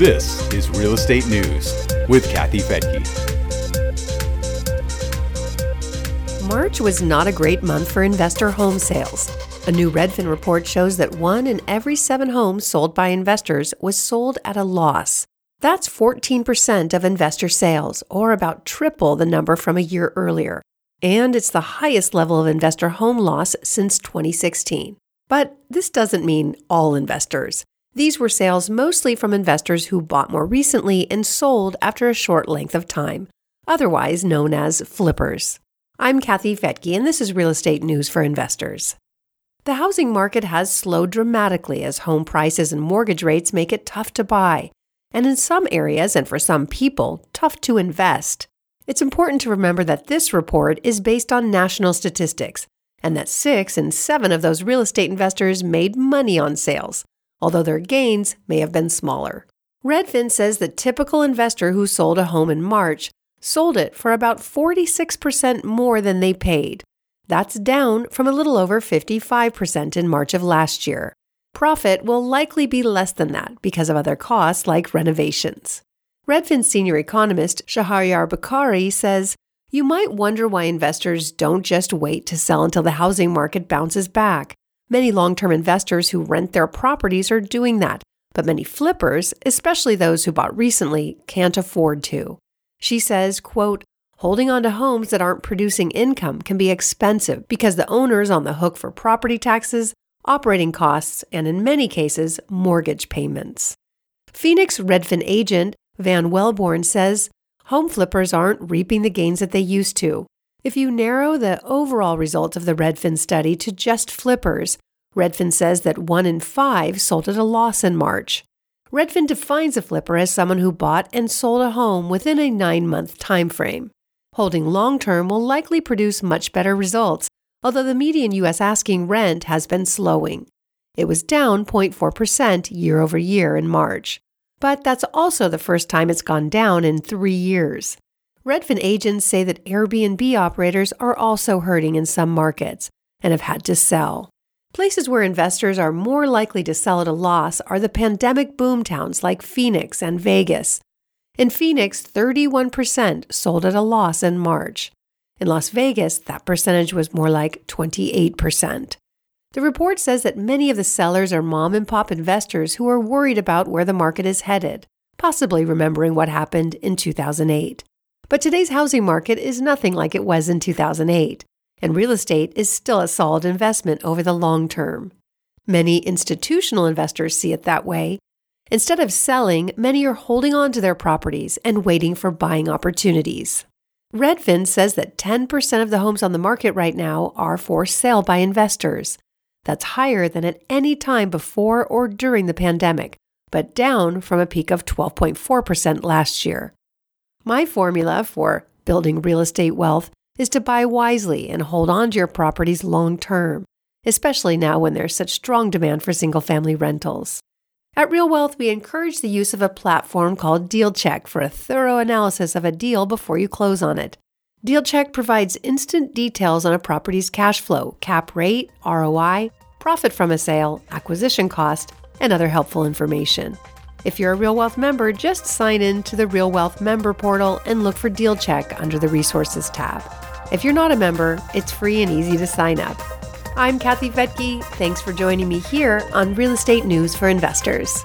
This is Real Estate News with Kathy Fettke. March was not a great month for investor home sales. A new Redfin report shows that one in every seven homes sold by investors was sold at a loss. That's 14% of investor sales, or about triple the number from a year earlier. And it's the highest level of investor home loss since 2016. But this doesn't mean all investors. These were sales mostly from investors who bought more recently and sold after a short length of time, otherwise known as flippers. I'm Kathy Fettke, and this is Real Estate News for Investors. The housing market has slowed dramatically as home prices and mortgage rates make it tough to buy, and in some areas and for some people, tough to invest. It's important to remember that this report is based on national statistics, and that six in seven of those real estate investors made money on sales, although their gains may have been smaller. Redfin says the typical investor who sold a home in March sold it for about 46% more than they paid. That's down from a little over 55% in March of last year. Profit will likely be less than that because of other costs like renovations. Redfin senior economist Sheharyar Bokhari says you might wonder why investors don't just wait to sell until the housing market bounces back. Many long term investors who rent their properties are doing that, but many flippers, especially those who bought recently, can't afford to. She says, quote, Holding on to homes that aren't producing income can be expensive because the owner's on the hook for property taxes, operating costs, and in many cases, mortgage payments. Phoenix Redfin agent Van Wellborn says home flippers aren't reaping the gains that they used to. If you narrow the overall result of the Redfin study to just flippers, Redfin says that one in five sold at a loss in March. Redfin defines a flipper as someone who bought and sold a home within a nine month time frame. Holding long term will likely produce much better results, although the median U.S. asking rent has been slowing. It was down 0.4% year over year in March. But that's also the first time it's gone down in three years. Redfin agents say that Airbnb operators are also hurting in some markets and have had to sell. Places where investors are more likely to sell at a loss are the pandemic boom towns like Phoenix and Vegas. In Phoenix, 31% sold at a loss in March. In Las Vegas, that percentage was more like 28%. The report says that many of the sellers are mom and pop investors who are worried about where the market is headed, possibly remembering what happened in 2008. But today's housing market is nothing like it was in 2008, and real estate is still a solid investment over the long term. Many institutional investors see it that way. Instead of selling, many are holding on to their properties and waiting for buying opportunities. Redfin says that 10% of the homes on the market right now are for sale by investors. That's higher than at any time before or during the pandemic, but down from a peak of 12.4% last year. My formula for building real estate wealth is to buy wisely and hold on to your properties long term, especially now when there's such strong demand for single family rentals. At Real Wealth, we encourage the use of a platform called DealCheck for a thorough analysis of a deal before you close on it. DealCheck provides instant details on a property's cash flow, cap rate, ROI, profit from a sale, acquisition cost, and other helpful information. If you're a Real Wealth member, just sign in to the Real Wealth member portal and look for Deal Check under the Resources tab. If you're not a member, it's free and easy to sign up. I'm Kathy Fettke. Thanks for joining me here on Real Estate News for Investors.